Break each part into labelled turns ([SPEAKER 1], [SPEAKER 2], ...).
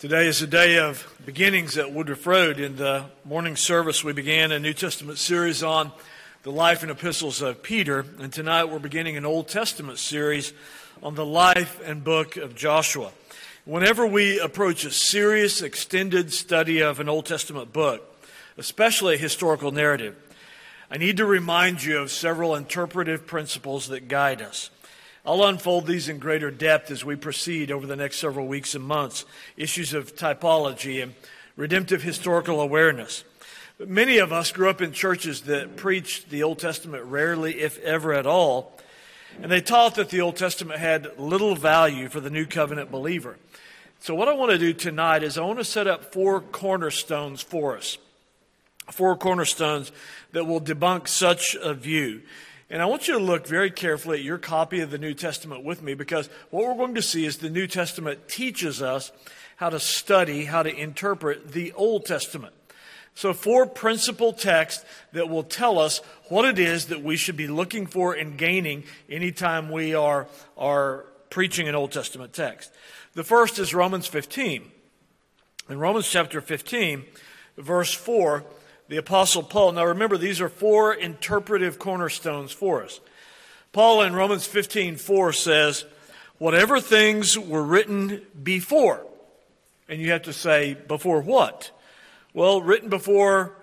[SPEAKER 1] Today is a day of beginnings at Woodruff Road. In the morning service, we began a New Testament series on the life and epistles of Peter, and tonight we're beginning an Old Testament series on the life and book of Joshua. Whenever we approach a serious, extended study of an Old Testament book, especially a historical narrative, I need to remind you of several interpretive principles that guide us. I'll unfold these in greater depth as we proceed over the next several weeks and months. Issues of typology and redemptive historical awareness. But many of us grew up in churches that preached the Old Testament rarely, if ever at all, and they taught that the Old Testament had little value for the new covenant believer. So, what I want to do tonight is I want to set up four cornerstones for us. Four cornerstones that will debunk such a view. And I want you to look very carefully at your copy of the New Testament with me because what we're going to see is the New Testament teaches us how to study, how to interpret the Old Testament. So, four principal texts that will tell us what it is that we should be looking for and gaining anytime we are, are preaching an Old Testament text. The first is Romans 15. In Romans chapter 15, verse 4, the Apostle Paul. Now remember, these are four interpretive cornerstones for us. Paul in Romans 15 4 says, Whatever things were written before. And you have to say, before what? Well, written before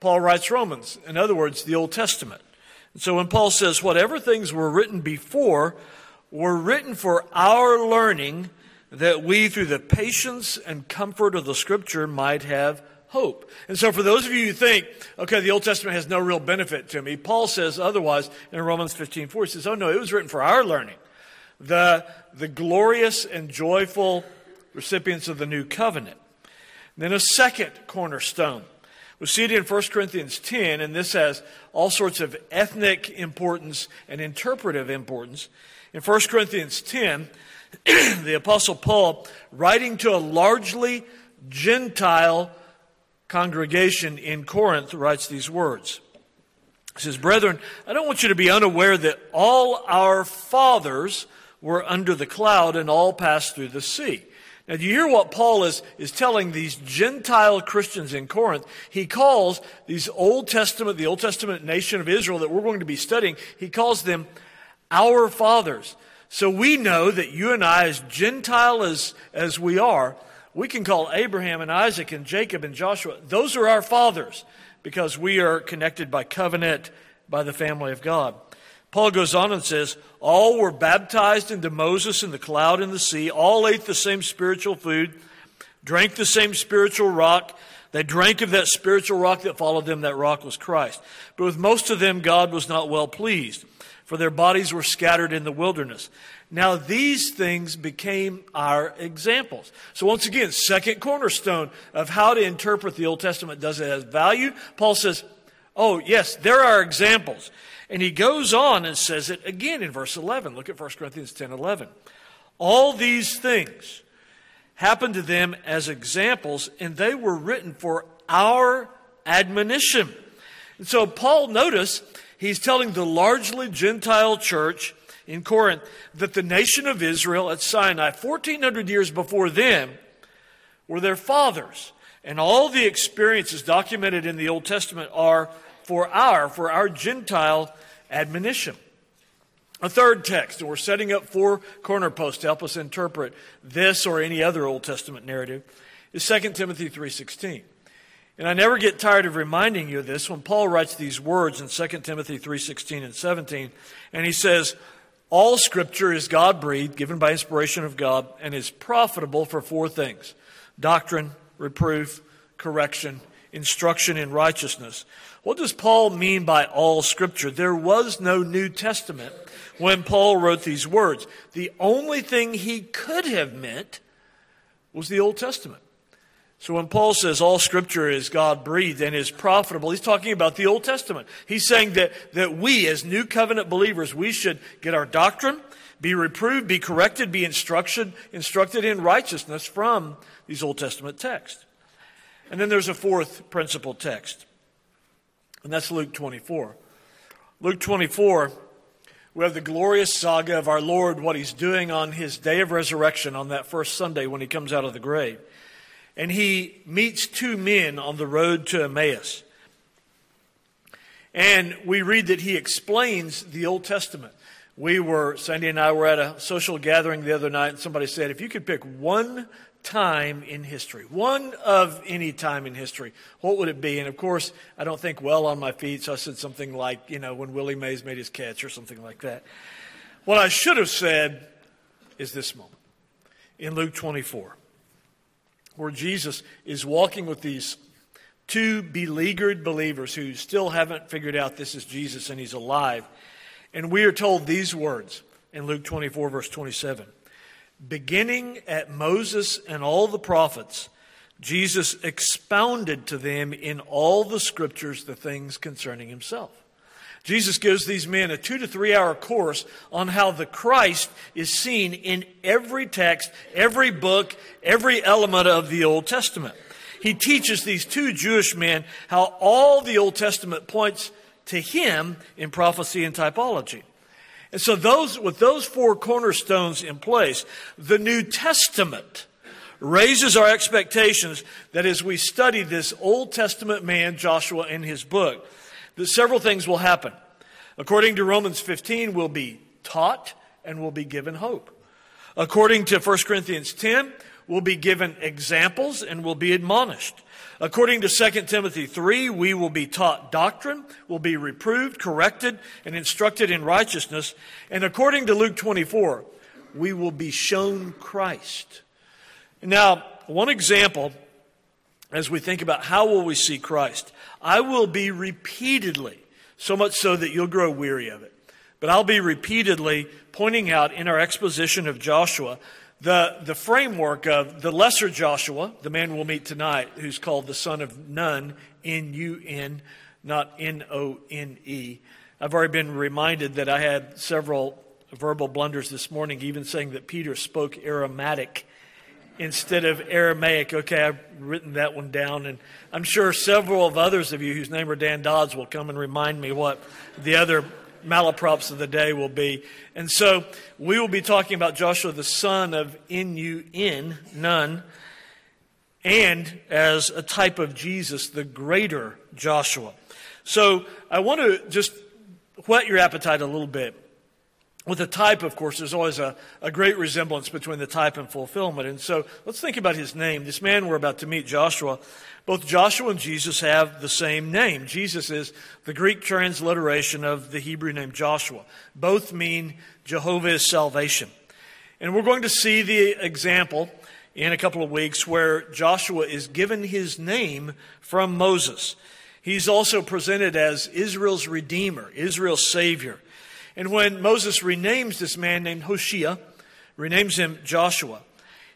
[SPEAKER 1] Paul writes Romans. In other words, the Old Testament. And so when Paul says, Whatever things were written before were written for our learning, that we, through the patience and comfort of the Scripture, might have hope. And so, for those of you who think, okay, the Old Testament has no real benefit to me, Paul says otherwise in Romans 15 4. He says, oh no, it was written for our learning. The, the glorious and joyful recipients of the new covenant. And then a second cornerstone. We see it in 1 Corinthians 10, and this has all sorts of ethnic importance and interpretive importance. In 1 Corinthians 10, the Apostle Paul, writing to a largely Gentile congregation in Corinth writes these words. He says, Brethren, I don't want you to be unaware that all our fathers were under the cloud and all passed through the sea. Now, do you hear what Paul is, is telling these Gentile Christians in Corinth? He calls these Old Testament, the Old Testament nation of Israel that we're going to be studying, he calls them our fathers. So we know that you and I, as Gentile as, as we are, we can call Abraham and Isaac and Jacob and Joshua, those are our fathers because we are connected by covenant by the family of God. Paul goes on and says, All were baptized into Moses in the cloud and the sea, all ate the same spiritual food, drank the same spiritual rock. They drank of that spiritual rock that followed them. That rock was Christ. But with most of them, God was not well pleased, for their bodies were scattered in the wilderness. Now these things became our examples. So once again, second cornerstone of how to interpret the Old Testament. Does it have value? Paul says, oh yes, there are examples. And he goes on and says it again in verse 11. Look at 1 Corinthians 10 11. All these things happened to them as examples, and they were written for our admonition. And so Paul, notice, he's telling the largely Gentile church in Corinth that the nation of Israel at Sinai, 1400 years before them, were their fathers. And all the experiences documented in the Old Testament are for our, for our Gentile admonition. A third text, and we're setting up four corner posts to help us interpret this or any other Old Testament narrative, is 2 Timothy 3.16. And I never get tired of reminding you of this when Paul writes these words in 2 Timothy 3:16 and 17 and he says all scripture is God breathed, given by inspiration of God, and is profitable for four things doctrine, reproof, correction, instruction in righteousness. What does Paul mean by all scripture? There was no New Testament when Paul wrote these words. The only thing he could have meant was the Old Testament. So when Paul says all scripture is God breathed and is profitable, he's talking about the Old Testament. He's saying that, that we as new covenant believers, we should get our doctrine, be reproved, be corrected, be instructed, instructed in righteousness from these Old Testament texts. And then there's a fourth principal text, and that's Luke 24. Luke 24, we have the glorious saga of our Lord, what he's doing on his day of resurrection on that first Sunday when he comes out of the grave. And he meets two men on the road to Emmaus. And we read that he explains the Old Testament. We were, Sandy and I were at a social gathering the other night, and somebody said, if you could pick one time in history, one of any time in history, what would it be? And of course, I don't think well on my feet, so I said something like, you know, when Willie Mays made his catch or something like that. What I should have said is this moment in Luke 24, where Jesus is walking with these two beleaguered believers who still haven't figured out this is Jesus and he's alive. And we are told these words in Luke 24, verse 27. Beginning at Moses and all the prophets, Jesus expounded to them in all the scriptures the things concerning himself. Jesus gives these men a two to three hour course on how the Christ is seen in every text, every book, every element of the Old Testament. He teaches these two Jewish men how all the Old Testament points to him in prophecy and typology. And so those, with those four cornerstones in place, the New Testament raises our expectations that as we study this Old Testament man, Joshua, in his book, several things will happen. According to Romans 15, we'll be taught and we'll be given hope. According to 1 Corinthians 10, we'll be given examples and we'll be admonished. According to 2 Timothy 3, we will be taught doctrine, will be reproved, corrected, and instructed in righteousness. And according to Luke 24, we will be shown Christ. Now, one example as we think about how will we see Christ, I will be repeatedly, so much so that you'll grow weary of it, but I'll be repeatedly pointing out in our exposition of Joshua the, the framework of the lesser Joshua, the man we'll meet tonight, who's called the son of Nun, N U N, not N O N E. I've already been reminded that I had several verbal blunders this morning, even saying that Peter spoke Aramaic instead of Aramaic. Okay, I've written that one down, and I'm sure several of others of you whose name are Dan Dodds will come and remind me what the other malaprops of the day will be. And so we will be talking about Joshua, the son of N-U-N, Nun, and as a type of Jesus, the greater Joshua. So I want to just whet your appetite a little bit. With the type, of course, there's always a, a great resemblance between the type and fulfillment. And so let's think about his name. This man we're about to meet, Joshua, both Joshua and Jesus have the same name. Jesus is the Greek transliteration of the Hebrew name Joshua. Both mean Jehovah is salvation. And we're going to see the example in a couple of weeks where Joshua is given his name from Moses. He's also presented as Israel's Redeemer, Israel's Savior. And when Moses renames this man named Hoshea, renames him Joshua,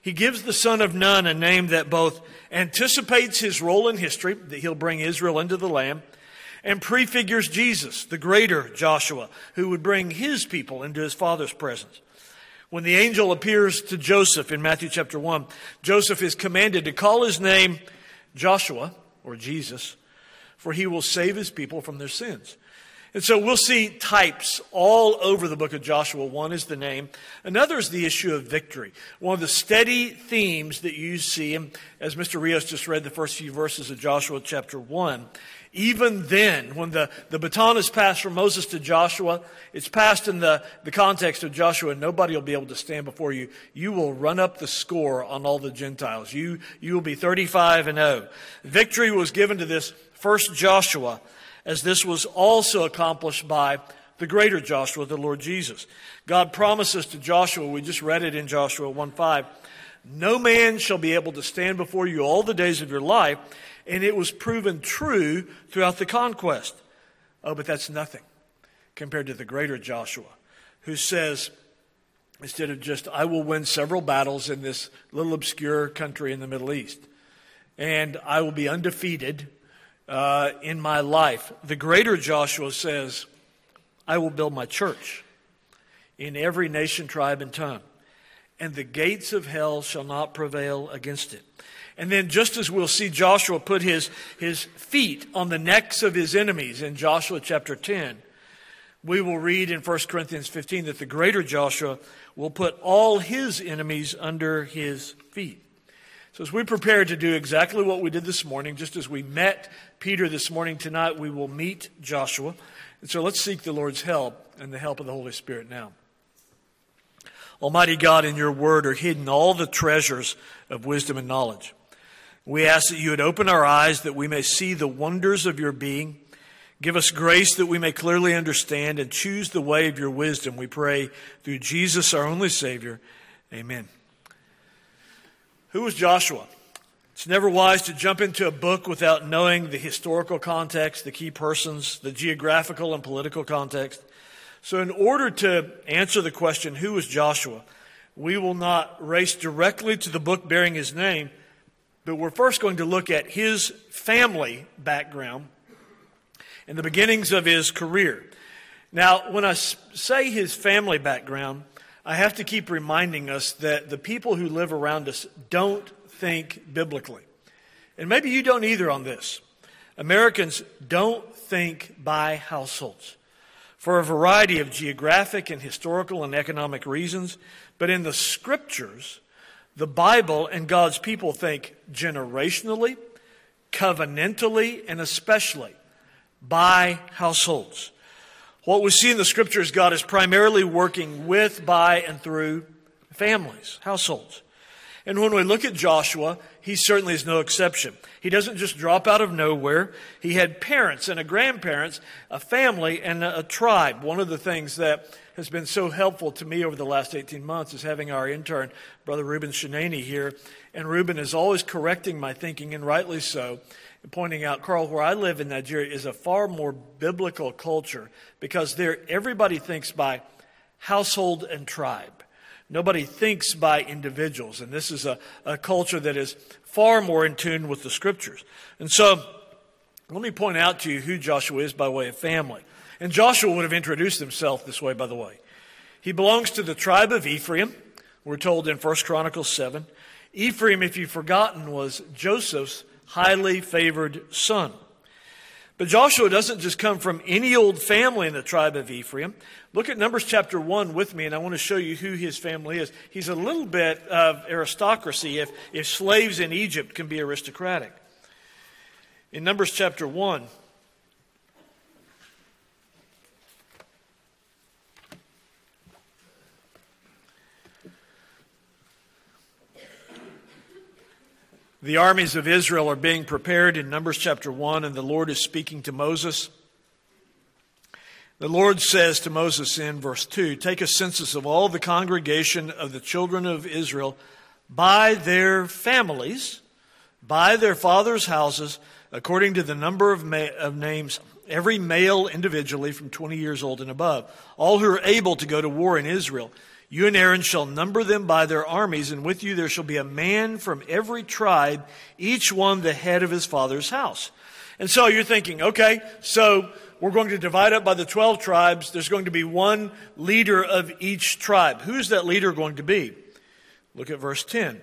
[SPEAKER 1] he gives the son of Nun a name that both anticipates his role in history, that he'll bring Israel into the land, and prefigures Jesus, the greater Joshua, who would bring his people into his father's presence. When the angel appears to Joseph in Matthew chapter 1, Joseph is commanded to call his name Joshua, or Jesus, for he will save his people from their sins. And so we'll see types all over the book of Joshua. One is the name. Another is the issue of victory. One of the steady themes that you see, as Mr. Rios just read the first few verses of Joshua chapter 1, even then, when the, the baton is passed from Moses to Joshua, it's passed in the, the context of Joshua, and nobody will be able to stand before you. You will run up the score on all the Gentiles. You, you will be 35 and 0. Victory was given to this first Joshua as this was also accomplished by the greater Joshua, the Lord Jesus. God promises to Joshua, we just read it in Joshua 1 5, no man shall be able to stand before you all the days of your life, and it was proven true throughout the conquest. Oh, but that's nothing compared to the greater Joshua, who says, instead of just, I will win several battles in this little obscure country in the Middle East, and I will be undefeated uh, in my life. The greater Joshua says, I will build my church in every nation, tribe, and tongue, and the gates of hell shall not prevail against it. And then, just as we'll see Joshua put his, his feet on the necks of his enemies in Joshua chapter 10, We will read in 1 Corinthians 15 that the greater Joshua will put all his enemies under his feet. So, as we prepare to do exactly what we did this morning, just as we met Peter this morning, tonight we will meet Joshua. And so, let's seek the Lord's help and the help of the Holy Spirit now. Almighty God, in your word are hidden all the treasures of wisdom and knowledge. We ask that you would open our eyes that we may see the wonders of your being. Give us grace that we may clearly understand and choose the way of your wisdom. We pray through Jesus, our only Savior. Amen. Who was Joshua? It's never wise to jump into a book without knowing the historical context, the key persons, the geographical and political context. So, in order to answer the question, who was Joshua, we will not race directly to the book bearing his name, but we're first going to look at his family background and the beginnings of his career. Now, when I say his family background, I have to keep reminding us that the people who live around us don't think biblically. And maybe you don't either on this. Americans don't think by households for a variety of geographic and historical and economic reasons. But in the scriptures, the Bible and God's people think generationally, covenantally, and especially by households. What we see in the scriptures, God is primarily working with, by, and through families, households. And when we look at Joshua, he certainly is no exception. He doesn't just drop out of nowhere. He had parents and a grandparents, a family, and a, tribe. One of the things that has been so helpful to me over the last 18 months is having our intern, Brother Ruben Shanani, here. And Ruben is always correcting my thinking, and rightly so, pointing out, Carl, where I live in Nigeria is a far more biblical culture because there everybody thinks by household and tribe. Nobody thinks by individuals. And this is a, a culture that is far more in tune with the scriptures. And so, let me point out to you who Joshua is by way of family. And Joshua would have introduced himself this way, by the way. He belongs to the tribe of Ephraim. We're told in 1 Chronicles 7. Ephraim, if you've forgotten, was Joseph's highly favored son. But Joshua doesn't just come from any old family in the tribe of Ephraim. Look at Numbers chapter 1 with me, and I want to show you who his family is. He's a little bit of aristocracy if, if slaves in Egypt can be aristocratic. In Numbers chapter 1, The armies of Israel are being prepared in Numbers chapter 1, and the Lord is speaking to Moses. The Lord says to Moses in verse 2 Take a census of all the congregation of the children of Israel by their families, by their fathers' houses, according to the number of, ma- of names, every male individually from 20 years old and above, all who are able to go to war in Israel. You and Aaron shall number them by their armies, and with you there shall be a man from every tribe, each one the head of his father's house. And so you're thinking, okay, so we're going to divide up by the 12 tribes. There's going to be one leader of each tribe. Who's that leader going to be? Look at verse 10.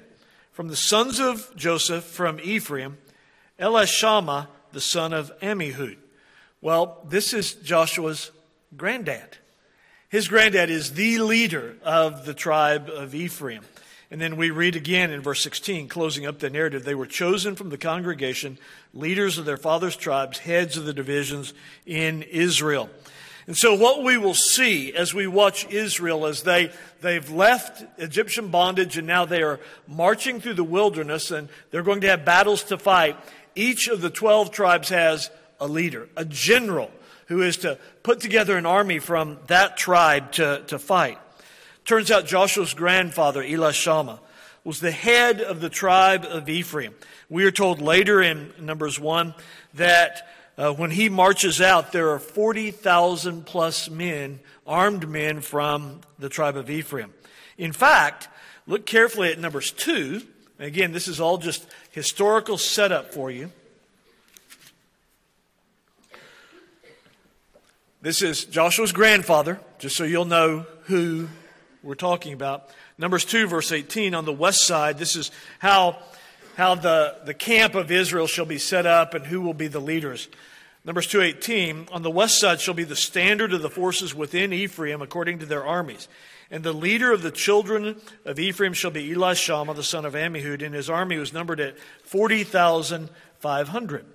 [SPEAKER 1] From the sons of Joseph from Ephraim, Elishama, the son of Ammihud. Well, this is Joshua's granddad. His granddad is the leader of the tribe of Ephraim. And then we read again in verse 16, closing up the narrative. They were chosen from the congregation, leaders of their father's tribes, heads of the divisions in Israel. And so what we will see as we watch Israel as they, they've left Egyptian bondage and now they are marching through the wilderness and they're going to have battles to fight. Each of the 12 tribes has a leader, a general who is to put together an army from that tribe to, to fight. Turns out Joshua's grandfather, Elishama, was the head of the tribe of Ephraim. We are told later in Numbers 1 that uh, when he marches out, there are 40,000 plus men, armed men from the tribe of Ephraim. In fact, look carefully at Numbers 2. Again, this is all just historical setup for you. This is Joshua's grandfather, just so you'll know who we're talking about. Numbers 2, verse 18, on the west side, this is how, how the, the camp of Israel shall be set up and who will be the leaders. Numbers 2:18, on the west side shall be the standard of the forces within Ephraim according to their armies. And the leader of the children of Ephraim shall be Elishama, the son of Ammihud, and his army was numbered at 40,500.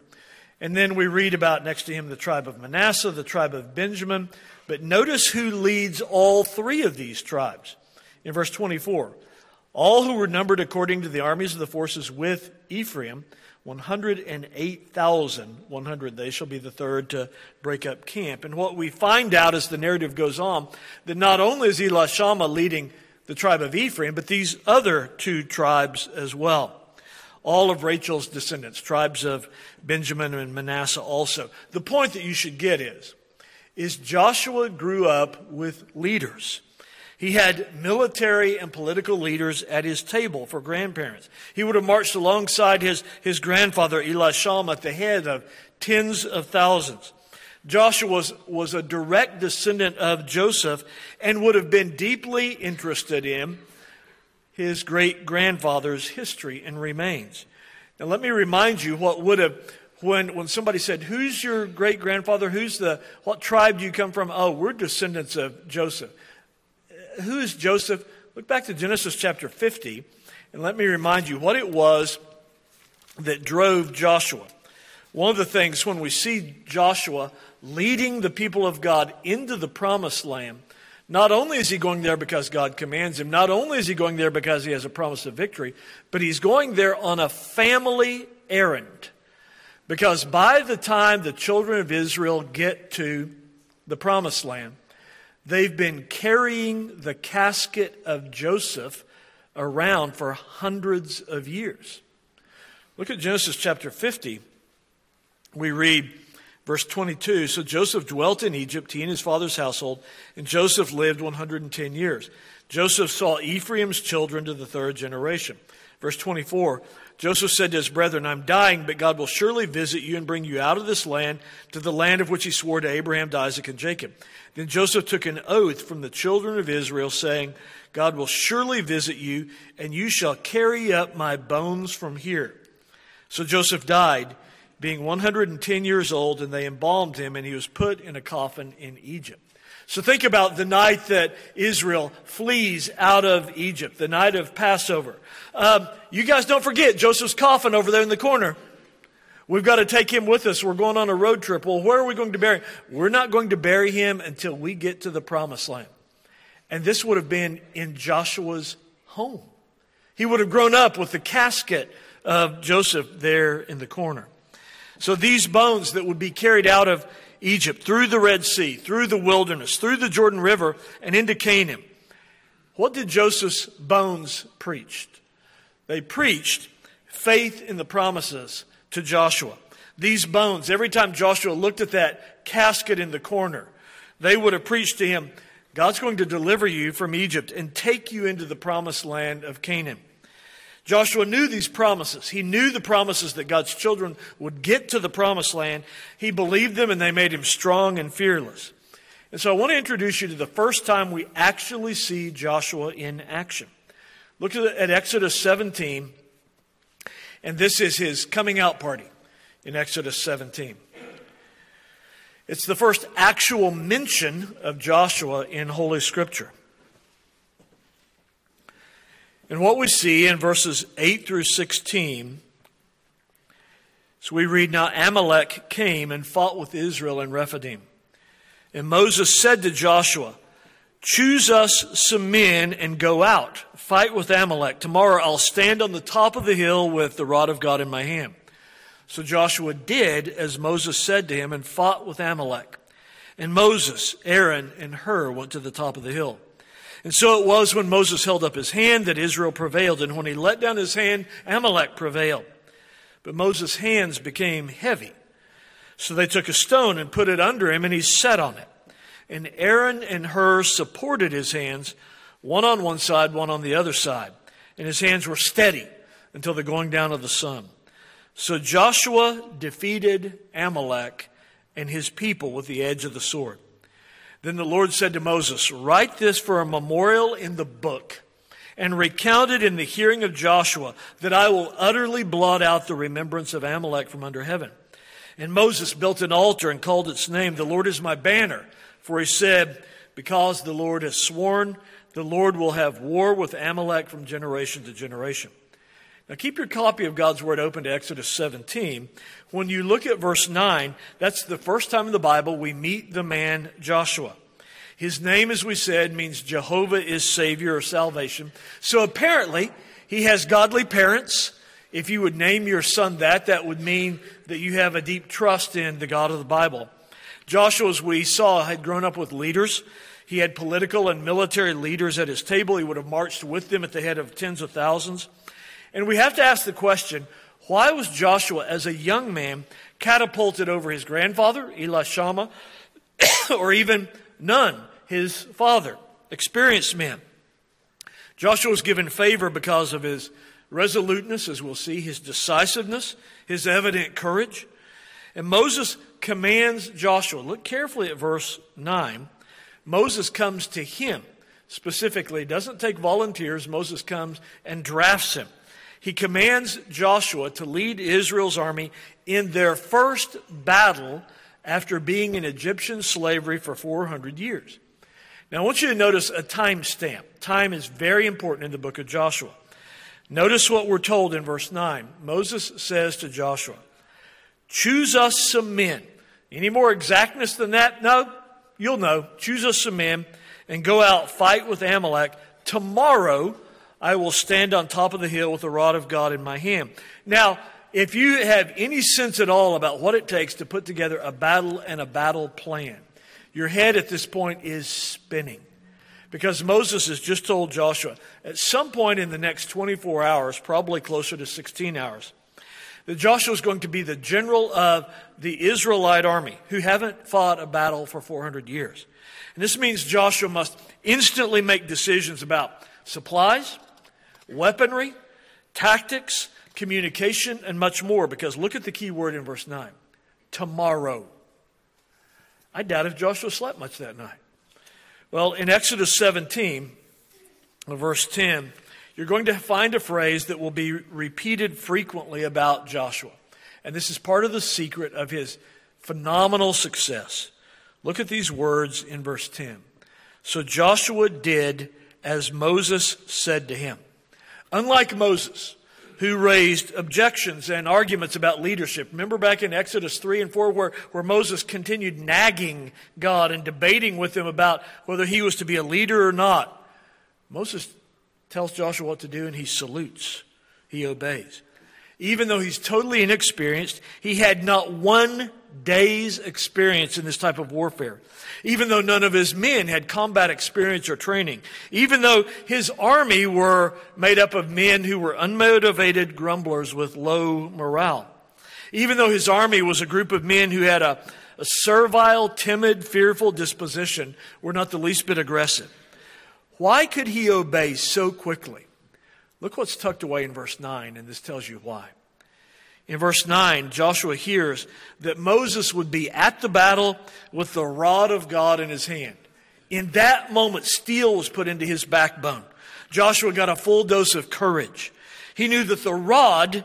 [SPEAKER 1] And then we read about next to him the tribe of Manasseh, the tribe of Benjamin. But notice who leads all three of these tribes. In verse 24, all who were numbered according to the armies of the forces with Ephraim, 108,100. They shall be the third to break up camp. And what we find out as the narrative goes on, that not only is Elishama leading the tribe of Ephraim, but these other two tribes as well. All of Rachel's descendants, tribes of Benjamin and Manasseh also. The point that you should get is, is Joshua grew up with leaders. He had military and political leaders at his table for grandparents. He would have marched alongside his, his grandfather, Elishama, at the head of tens of thousands. Joshua was, was a direct descendant of Joseph and would have been deeply interested in his great grandfather's history and remains. Now, let me remind you what would have, when, when somebody said, Who's your great grandfather? Who's the, what tribe do you come from? Oh, we're descendants of Joseph uh, who is Joseph? Look back to Genesis chapter 50, and let me remind you what it was that drove Joshua. One of the things when we see Joshua leading the people of God into the promised land, not only is he going there because God commands him, not only is he going there because he has a promise of victory, but he's going there on a family errand. Because by the time the children of Israel get to the promised land, They've been carrying the casket of Joseph around for hundreds of years. Look at Genesis chapter 50. We read verse 22 So Joseph dwelt in Egypt, he and his father's household, and Joseph lived 110 years. Joseph saw Ephraim's children to the third generation. Verse 24 Joseph said to his brethren, I'm dying, but God will surely visit you and bring you out of this land to the land of which he swore to Abraham, to Isaac, and Jacob. Then Joseph took an oath from the children of Israel, saying, God will surely visit you, and you shall carry up my bones from here. So Joseph died, being 110 years old, and they embalmed him, and he was put in a coffin in Egypt. So think about the night that Israel flees out of Egypt, the night of Passover. Um, you guys don't forget Joseph's coffin over there in the corner. We've got to take him with us. We're going on a road trip. Well, where are we going to bury him? We're not going to bury him until we get to the promised land. And this would have been in Joshua's home. He would have grown up with the casket of Joseph there in the corner. So these bones that would be carried out of Egypt, through the Red Sea, through the wilderness, through the Jordan River, and into Canaan. What did Joseph's bones preach? They preached faith in the promises to Joshua. These bones, every time Joshua looked at that casket in the corner, they would have preached to him, God's going to deliver you from Egypt and take you into the promised land of Canaan. Joshua knew these promises. He knew the promises that God's children would get to the promised land. He believed them and they made him strong and fearless. And so I want to introduce you to the first time we actually see Joshua in action. Look at Exodus 17, and this is his coming out party in Exodus 17. It's the first actual mention of Joshua in Holy Scripture. And what we see in verses 8 through 16 so we read, Now Amalek came and fought with Israel in Rephidim. And Moses said to Joshua, Choose us some men and go out, fight with Amalek. Tomorrow I'll stand on the top of the hill with the rod of God in my hand. So Joshua did as Moses said to him and fought with Amalek. And Moses, Aaron, and Hur went to the top of the hill. And so it was when Moses held up his hand that Israel prevailed, and when he let down his hand, Amalek prevailed. But Moses' hands became heavy. So they took a stone and put it under him, and he sat on it. And Aaron and Hur supported his hands, one on one side, one on the other side. And his hands were steady until the going down of the sun. So Joshua defeated Amalek and his people with the edge of the sword. Then the Lord said to Moses, Write this for a memorial in the book and recount it in the hearing of Joshua, that I will utterly blot out the remembrance of Amalek from under heaven. And Moses built an altar and called its name, The Lord is my banner. For he said, Because the Lord has sworn, the Lord will have war with Amalek from generation to generation. Now keep your copy of God's Word open to Exodus 17. When you look at verse 9, that's the first time in the Bible we meet the man Joshua. His name, as we said, means Jehovah is Savior or salvation. So apparently, he has godly parents. If you would name your son that, that would mean that you have a deep trust in the God of the Bible. Joshua, as we saw, had grown up with leaders. He had political and military leaders at his table. He would have marched with them at the head of tens of thousands. And we have to ask the question why was Joshua, as a young man, catapulted over his grandfather, Elishama, or even Nun, his father, experienced men? Joshua was given favor because of his resoluteness, as we'll see, his decisiveness, his evident courage. And Moses commands Joshua. Look carefully at verse 9. Moses comes to him specifically, doesn't take volunteers. Moses comes and drafts him. He commands Joshua to lead Israel's army in their first battle after being in Egyptian slavery for 400 years. Now, I want you to notice a time stamp. Time is very important in the book of Joshua. Notice what we're told in verse 9. Moses says to Joshua, Choose us some men. Any more exactness than that? No, you'll know. Choose us some men and go out, fight with Amalek. Tomorrow I will stand on top of the hill with the rod of God in my hand. Now, if you have any sense at all about what it takes to put together a battle and a battle plan, your head at this point is spinning. Because Moses has just told Joshua, at some point in the next 24 hours, probably closer to 16 hours, that Joshua is going to be the general of the Israelite army who haven't fought a battle for 400 years. And this means Joshua must instantly make decisions about supplies, weaponry, tactics, communication, and much more. Because look at the key word in verse 9 tomorrow. I doubt if Joshua slept much that night. Well, in Exodus 17, verse 10, you're going to find a phrase that will be repeated frequently about Joshua. And this is part of the secret of his phenomenal success. Look at these words in verse 10. So Joshua did as Moses said to him. Unlike Moses, who raised objections and arguments about leadership. Remember back in Exodus 3 and 4 where, where Moses continued nagging God and debating with him about whether he was to be a leader or not. Moses tells Joshua what to do and he salutes. He obeys. Even though he's totally inexperienced, he had not one day's experience in this type of warfare even though none of his men had combat experience or training, even though his army were made up of men who were unmotivated grumblers with low morale, even though his army was a group of men who had a, a servile, timid, fearful disposition, were not the least bit aggressive. Why could he obey so quickly? Look what's tucked away in verse 9, and this tells you why. In verse 9, Joshua hears that Moses would be at the battle with the rod of God in his hand. In that moment, steel was put into his backbone. Joshua got a full dose of courage. He knew that the rod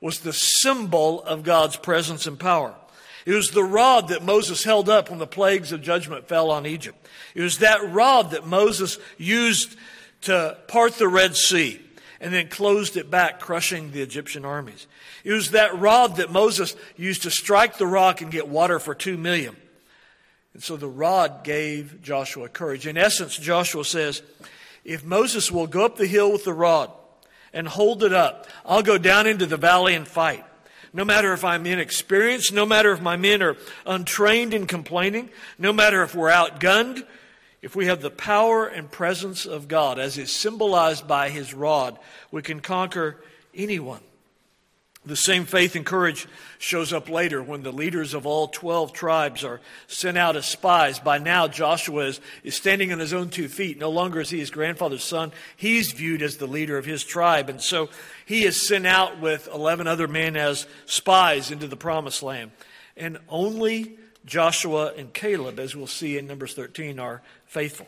[SPEAKER 1] was the symbol of God's presence and power. It was the rod that Moses held up when the plagues of judgment fell on Egypt. It was that rod that Moses used to part the Red Sea and then closed it back, crushing the Egyptian armies. It was that rod that Moses used to strike the rock and get water for two million. And so the rod gave Joshua courage. In essence, Joshua says, if Moses will go up the hill with the rod and hold it up, I'll go down into the valley and fight. No matter if I'm inexperienced, no matter if my men are untrained and complaining, no matter if we're outgunned, if we have the power and presence of God as is symbolized by his rod, we can conquer anyone. The same faith and courage shows up later when the leaders of all 12 tribes are sent out as spies. By now, Joshua is, is standing on his own two feet. No longer is he his grandfather's son. He's viewed as the leader of his tribe. And so he is sent out with 11 other men as spies into the promised land. And only Joshua and Caleb, as we'll see in Numbers 13, are faithful.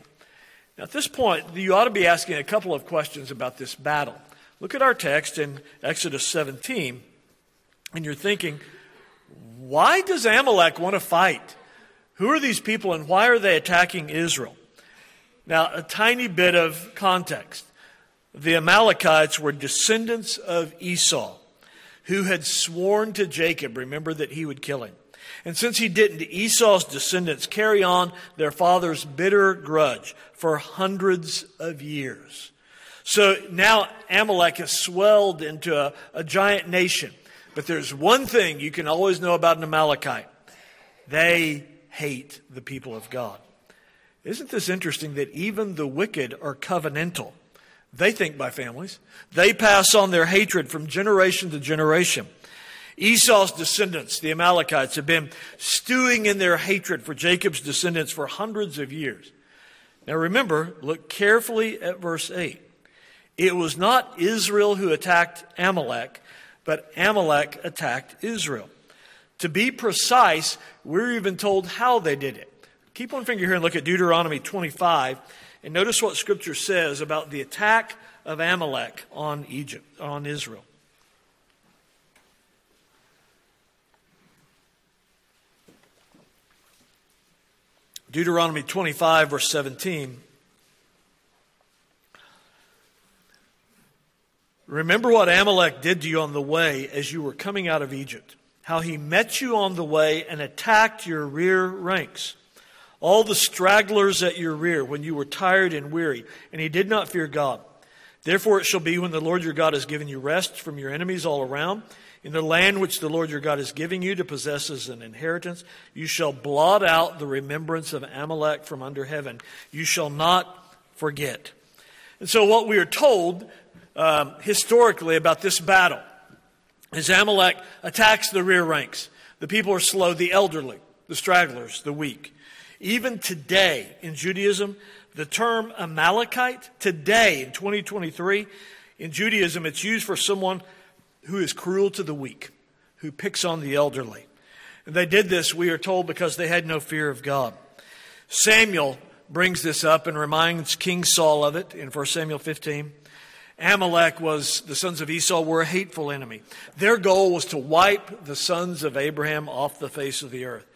[SPEAKER 1] Now, at this point, you ought to be asking a couple of questions about this battle. Look at our text in Exodus 17, and you're thinking, why does Amalek want to fight? Who are these people and why are they attacking Israel? Now, a tiny bit of context. The Amalekites were descendants of Esau, who had sworn to Jacob, remember, that he would kill him. And since he didn't, Esau's descendants carry on their father's bitter grudge for hundreds of years. So now Amalek has swelled into a, a giant nation. But there's one thing you can always know about an Amalekite they hate the people of God. Isn't this interesting that even the wicked are covenantal? They think by families. They pass on their hatred from generation to generation. Esau's descendants, the Amalekites, have been stewing in their hatred for Jacob's descendants for hundreds of years. Now remember, look carefully at verse 8. It was not Israel who attacked Amalek, but Amalek attacked Israel. To be precise, we're even told how they did it. Keep one finger here and look at Deuteronomy 25 and notice what scripture says about the attack of Amalek on Egypt, on Israel. Deuteronomy 25, verse 17. Remember what Amalek did to you on the way as you were coming out of Egypt, how he met you on the way and attacked your rear ranks, all the stragglers at your rear when you were tired and weary, and he did not fear God. Therefore it shall be when the Lord your God has given you rest from your enemies all around, in the land which the Lord your God is giving you to possess as an inheritance, you shall blot out the remembrance of Amalek from under heaven. You shall not forget. And so, what we are told um, historically about this battle is Amalek attacks the rear ranks. The people are slow, the elderly, the stragglers, the weak. Even today in Judaism, the term Amalekite, today in 2023, in Judaism, it's used for someone who is cruel to the weak, who picks on the elderly. And they did this, we are told, because they had no fear of God. Samuel brings this up and reminds King Saul of it in 1 Samuel 15. Amalek was, the sons of Esau were a hateful enemy. Their goal was to wipe the sons of Abraham off the face of the earth.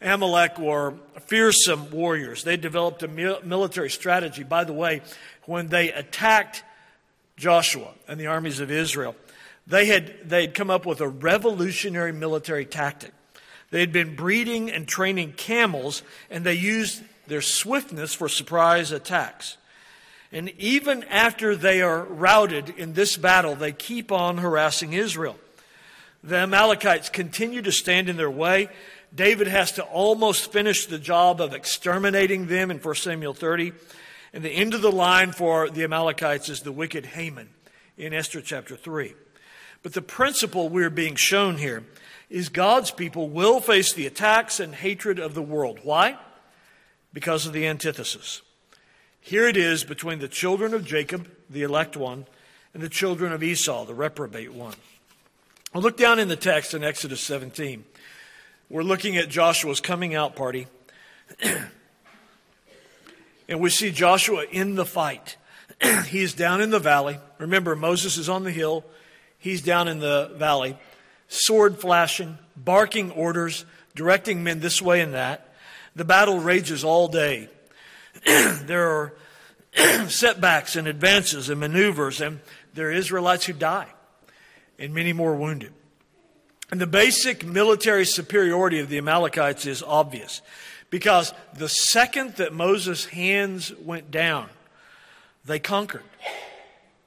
[SPEAKER 1] Amalek were fearsome warriors. They developed a military strategy. By the way, when they attacked Joshua and the armies of Israel, they had they'd come up with a revolutionary military tactic. They had been breeding and training camels, and they used their swiftness for surprise attacks. And even after they are routed in this battle, they keep on harassing Israel. The Amalekites continue to stand in their way. David has to almost finish the job of exterminating them in 1 Samuel 30. And the end of the line for the Amalekites is the wicked Haman in Esther chapter 3. But the principle we're being shown here is God's people will face the attacks and hatred of the world. Why? Because of the antithesis. Here it is between the children of Jacob, the elect one, and the children of Esau, the reprobate one. Well, look down in the text in Exodus 17. We're looking at Joshua's coming out party. and we see Joshua in the fight. He's down in the valley. Remember, Moses is on the hill. He's down in the valley, sword flashing, barking orders, directing men this way and that. The battle rages all day. there are setbacks and advances and maneuvers, and there are Israelites who die, and many more wounded. And the basic military superiority of the Amalekites is obvious because the second that Moses' hands went down, they conquered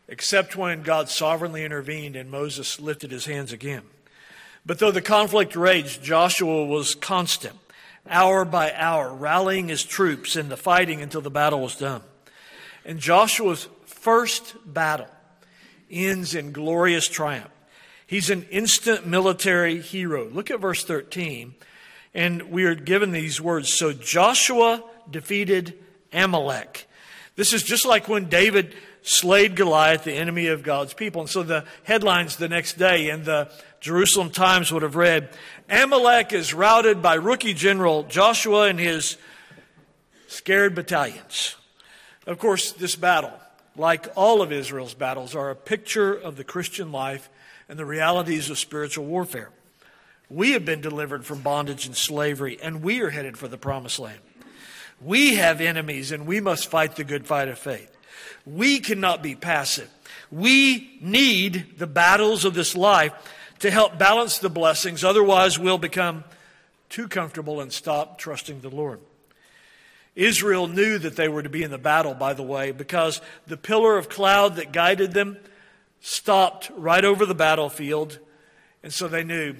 [SPEAKER 1] except when God sovereignly intervened and Moses lifted his hands again. But though the conflict raged, Joshua was constant, hour by hour, rallying his troops in the fighting until the battle was done. And Joshua's first battle ends in glorious triumph. He's an instant military hero. Look at verse 13. And we are given these words. So Joshua defeated Amalek. This is just like when David slayed Goliath, the enemy of God's people. And so the headlines the next day in the Jerusalem Times would have read Amalek is routed by rookie general Joshua and his scared battalions. Of course, this battle, like all of Israel's battles, are a picture of the Christian life and the realities of spiritual warfare. We have been delivered from bondage and slavery, and we are headed for the promised land. We have enemies, and we must fight the good fight of faith. We cannot be passive. We need the battles of this life to help balance the blessings, otherwise, we'll become too comfortable and stop trusting the Lord. Israel knew that they were to be in the battle, by the way, because the pillar of cloud that guided them stopped right over the battlefield. And so they knew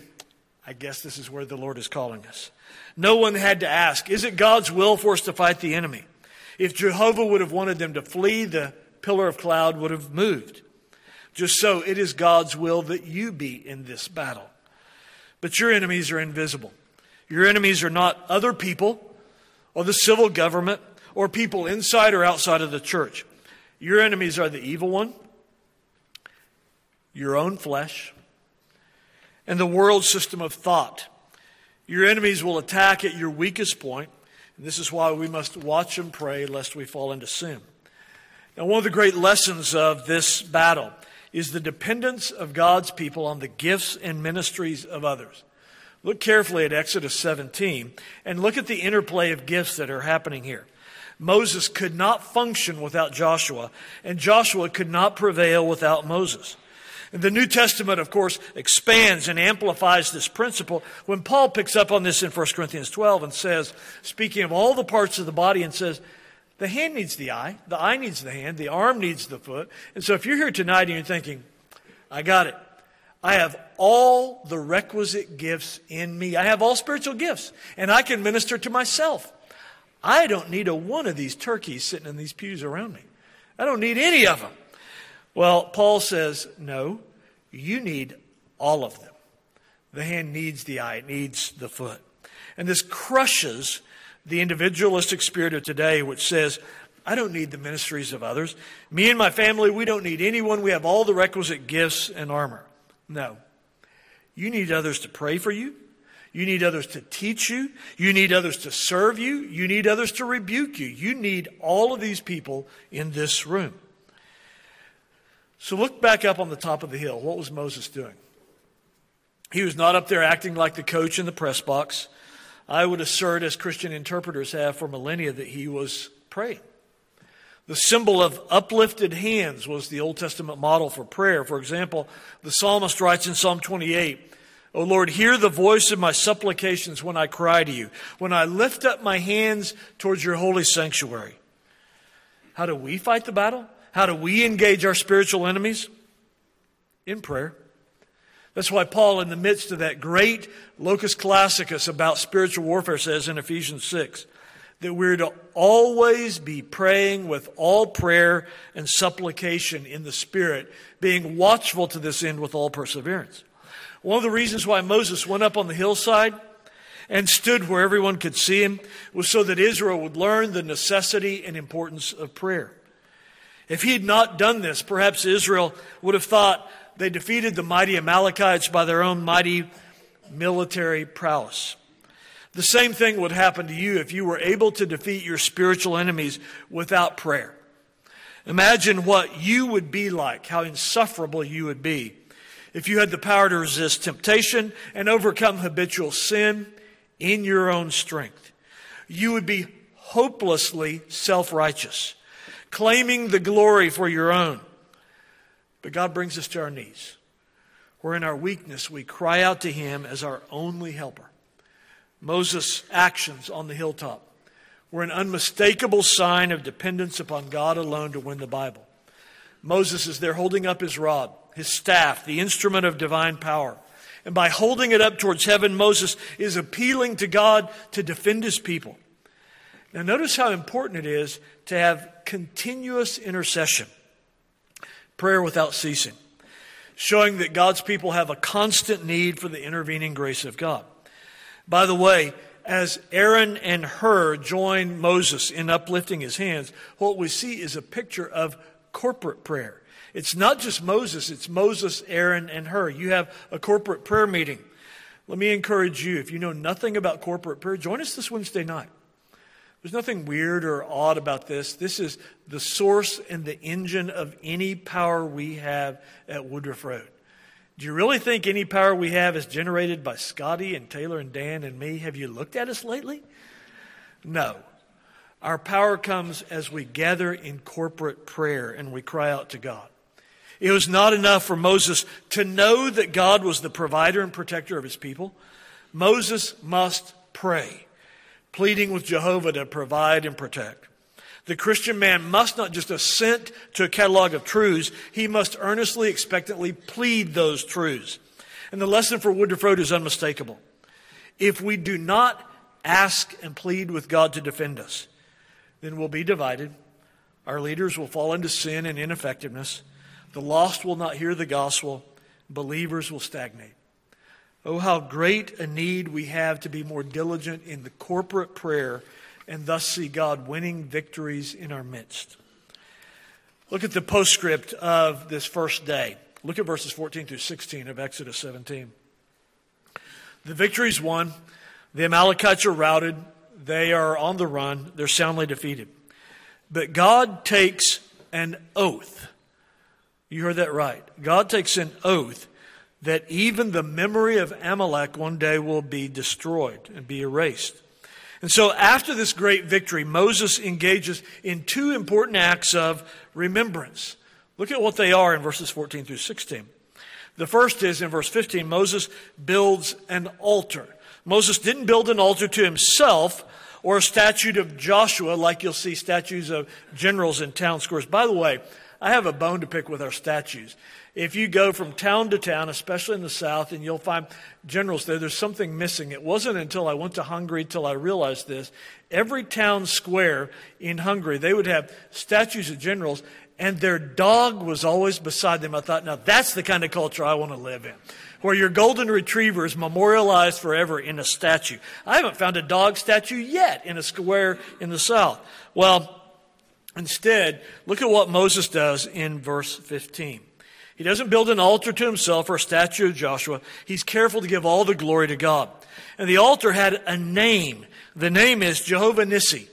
[SPEAKER 1] I guess this is where the Lord is calling us. No one had to ask, is it God's will for us to fight the enemy? If Jehovah would have wanted them to flee, the pillar of cloud would have moved. Just so, it is God's will that you be in this battle. But your enemies are invisible. Your enemies are not other people or the civil government or people inside or outside of the church. Your enemies are the evil one, your own flesh, and the world system of thought. Your enemies will attack at your weakest point, and this is why we must watch and pray lest we fall into sin. Now, one of the great lessons of this battle is the dependence of God's people on the gifts and ministries of others. Look carefully at Exodus 17 and look at the interplay of gifts that are happening here. Moses could not function without Joshua, and Joshua could not prevail without Moses. The New Testament, of course, expands and amplifies this principle when Paul picks up on this in 1 Corinthians 12 and says, speaking of all the parts of the body, and says, the hand needs the eye, the eye needs the hand, the arm needs the foot. And so if you're here tonight and you're thinking, I got it. I have all the requisite gifts in me. I have all spiritual gifts, and I can minister to myself. I don't need a one of these turkeys sitting in these pews around me. I don't need any of them. Well, Paul says, no, you need all of them. The hand needs the eye, it needs the foot. And this crushes the individualistic spirit of today, which says, I don't need the ministries of others. Me and my family, we don't need anyone. We have all the requisite gifts and armor. No. You need others to pray for you. You need others to teach you. You need others to serve you. You need others to rebuke you. You need all of these people in this room. So look back up on the top of the hill. What was Moses doing? He was not up there acting like the coach in the press box. I would assert, as Christian interpreters have for millennia, that he was praying. The symbol of uplifted hands was the Old Testament model for prayer. For example, the psalmist writes in Psalm 28, O Lord, hear the voice of my supplications when I cry to you, when I lift up my hands towards your holy sanctuary. How do we fight the battle? How do we engage our spiritual enemies? In prayer. That's why Paul, in the midst of that great locus classicus about spiritual warfare, says in Ephesians 6 that we're to always be praying with all prayer and supplication in the Spirit, being watchful to this end with all perseverance. One of the reasons why Moses went up on the hillside and stood where everyone could see him was so that Israel would learn the necessity and importance of prayer. If he had not done this, perhaps Israel would have thought they defeated the mighty Amalekites by their own mighty military prowess. The same thing would happen to you if you were able to defeat your spiritual enemies without prayer. Imagine what you would be like, how insufferable you would be if you had the power to resist temptation and overcome habitual sin in your own strength. You would be hopelessly self righteous claiming the glory for your own. But God brings us to our knees, where in our weakness we cry out to Him as our only helper. Moses' actions on the hilltop were an unmistakable sign of dependence upon God alone to win the Bible. Moses is there holding up his rod, his staff, the instrument of divine power. And by holding it up towards heaven, Moses is appealing to God to defend his people. Now, notice how important it is to have continuous intercession, prayer without ceasing, showing that God's people have a constant need for the intervening grace of God. By the way, as Aaron and Hur join Moses in uplifting his hands, what we see is a picture of corporate prayer. It's not just Moses, it's Moses, Aaron, and Hur. You have a corporate prayer meeting. Let me encourage you, if you know nothing about corporate prayer, join us this Wednesday night. There's nothing weird or odd about this. This is the source and the engine of any power we have at Woodruff Road. Do you really think any power we have is generated by Scotty and Taylor and Dan and me? Have you looked at us lately? No. Our power comes as we gather in corporate prayer and we cry out to God. It was not enough for Moses to know that God was the provider and protector of his people. Moses must pray, pleading with Jehovah to provide and protect. The Christian man must not just assent to a catalog of truths, he must earnestly, expectantly plead those truths. And the lesson for Woodruff Road is unmistakable. If we do not ask and plead with God to defend us, then we'll be divided. Our leaders will fall into sin and ineffectiveness. The lost will not hear the gospel. Believers will stagnate. Oh, how great a need we have to be more diligent in the corporate prayer and thus see God winning victories in our midst. Look at the postscript of this first day. Look at verses 14 through 16 of Exodus 17. The victory's won. The Amalekites are routed. They are on the run. They're soundly defeated. But God takes an oath. You heard that right. God takes an oath that even the memory of Amalek one day will be destroyed and be erased. And so after this great victory, Moses engages in two important acts of remembrance. Look at what they are in verses 14 through 16. The first is in verse 15, Moses builds an altar. Moses didn't build an altar to himself or a statue of Joshua like you'll see statues of generals in town squares. By the way, I have a bone to pick with our statues. If you go from town to town, especially in the South, and you'll find generals there, there's something missing. It wasn't until I went to Hungary till I realized this. Every town square in Hungary, they would have statues of generals, and their dog was always beside them. I thought, now that's the kind of culture I want to live in, where your golden retriever is memorialized forever in a statue. I haven't found a dog statue yet in a square in the South. Well, Instead, look at what Moses does in verse 15. He doesn't build an altar to himself or a statue of Joshua. He's careful to give all the glory to God. And the altar had a name. The name is Jehovah Nissi,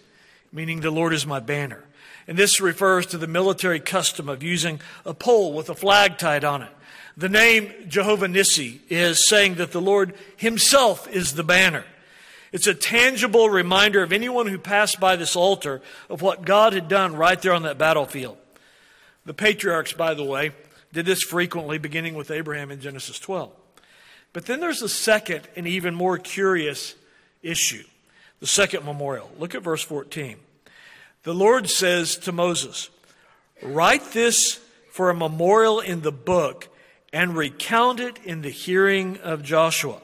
[SPEAKER 1] meaning the Lord is my banner. And this refers to the military custom of using a pole with a flag tied on it. The name Jehovah Nissi is saying that the Lord himself is the banner. It's a tangible reminder of anyone who passed by this altar of what God had done right there on that battlefield. The patriarchs, by the way, did this frequently, beginning with Abraham in Genesis 12. But then there's a second and even more curious issue the second memorial. Look at verse 14. The Lord says to Moses, Write this for a memorial in the book and recount it in the hearing of Joshua.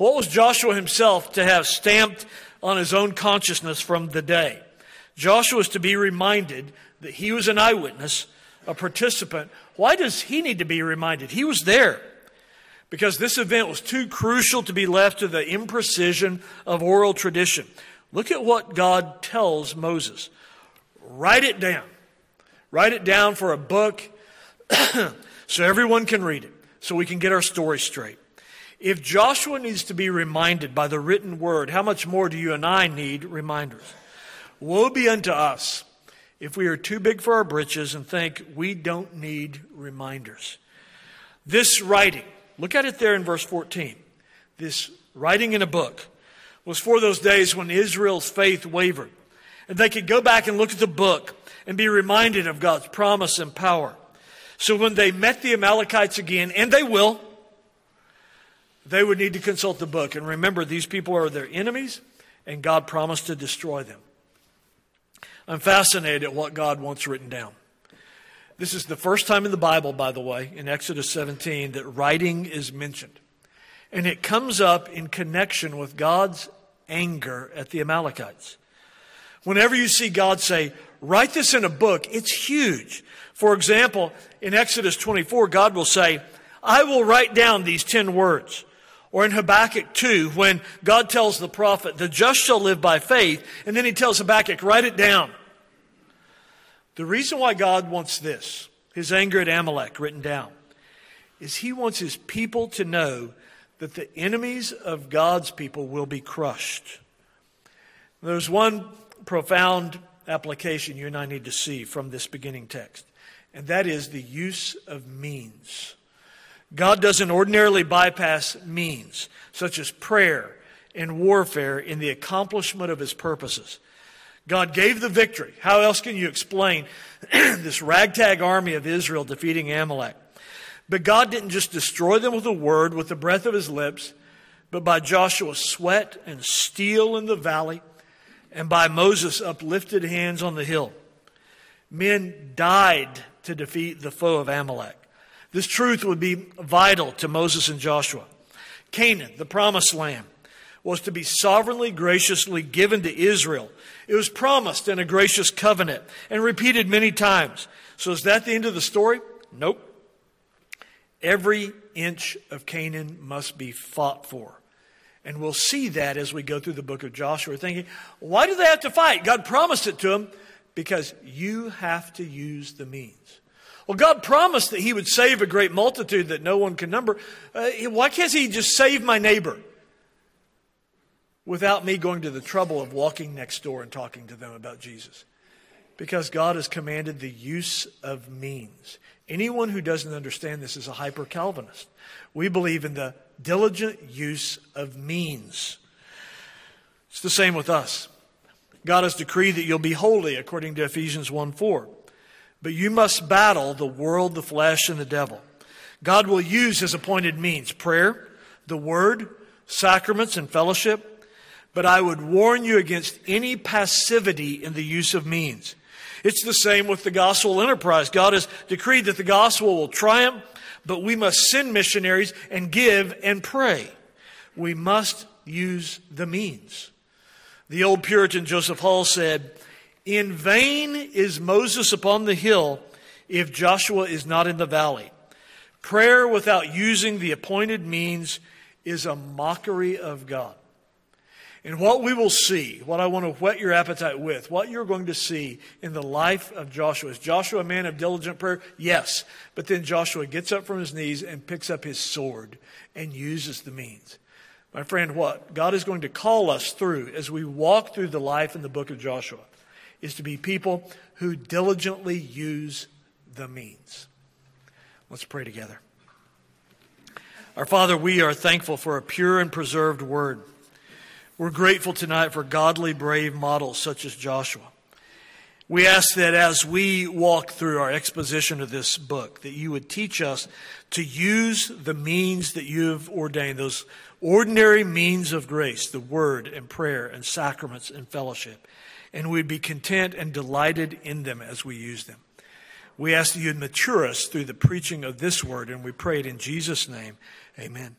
[SPEAKER 1] What was Joshua himself to have stamped on his own consciousness from the day? Joshua was to be reminded that he was an eyewitness, a participant. Why does he need to be reminded? He was there. Because this event was too crucial to be left to the imprecision of oral tradition. Look at what God tells Moses. Write it down. Write it down for a book so everyone can read it, so we can get our story straight. If Joshua needs to be reminded by the written word, how much more do you and I need reminders? Woe be unto us if we are too big for our britches and think we don't need reminders. This writing, look at it there in verse 14. This writing in a book was for those days when Israel's faith wavered. And they could go back and look at the book and be reminded of God's promise and power. So when they met the Amalekites again, and they will, they would need to consult the book. And remember, these people are their enemies, and God promised to destroy them. I'm fascinated at what God wants written down. This is the first time in the Bible, by the way, in Exodus 17, that writing is mentioned. And it comes up in connection with God's anger at the Amalekites. Whenever you see God say, write this in a book, it's huge. For example, in Exodus 24, God will say, I will write down these 10 words. Or in Habakkuk 2, when God tells the prophet, the just shall live by faith, and then he tells Habakkuk, write it down. The reason why God wants this, his anger at Amalek written down, is he wants his people to know that the enemies of God's people will be crushed. There's one profound application you and I need to see from this beginning text, and that is the use of means. God doesn't ordinarily bypass means, such as prayer and warfare, in the accomplishment of his purposes. God gave the victory. How else can you explain this ragtag army of Israel defeating Amalek? But God didn't just destroy them with a word, with the breath of his lips, but by Joshua's sweat and steel in the valley, and by Moses' uplifted hands on the hill. Men died to defeat the foe of Amalek. This truth would be vital to Moses and Joshua. Canaan, the promised land, was to be sovereignly, graciously given to Israel. It was promised in a gracious covenant and repeated many times. So is that the end of the story? Nope. Every inch of Canaan must be fought for. And we'll see that as we go through the book of Joshua, thinking, why do they have to fight? God promised it to them because you have to use the means. Well, God promised that He would save a great multitude that no one can number. Uh, why can't He just save my neighbor without me going to the trouble of walking next door and talking to them about Jesus? Because God has commanded the use of means. Anyone who doesn't understand this is a hyper Calvinist. We believe in the diligent use of means. It's the same with us. God has decreed that you'll be holy according to Ephesians 1 4. But you must battle the world, the flesh, and the devil. God will use his appointed means prayer, the word, sacraments, and fellowship. But I would warn you against any passivity in the use of means. It's the same with the gospel enterprise. God has decreed that the gospel will triumph, but we must send missionaries and give and pray. We must use the means. The old Puritan Joseph Hall said, In vain is Moses upon the hill if Joshua is not in the valley. Prayer without using the appointed means is a mockery of God. And what we will see, what I want to whet your appetite with, what you're going to see in the life of Joshua. Is Joshua a man of diligent prayer? Yes. But then Joshua gets up from his knees and picks up his sword and uses the means. My friend, what God is going to call us through as we walk through the life in the book of Joshua is to be people who diligently use the means. Let's pray together. Our Father, we are thankful for a pure and preserved word. We're grateful tonight for godly, brave models such as Joshua. We ask that as we walk through our exposition of this book, that you would teach us to use the means that you have ordained, those ordinary means of grace, the word and prayer and sacraments and fellowship, and we'd be content and delighted in them as we use them. We ask that you'd mature us through the preaching of this word, and we pray it in Jesus' name. Amen.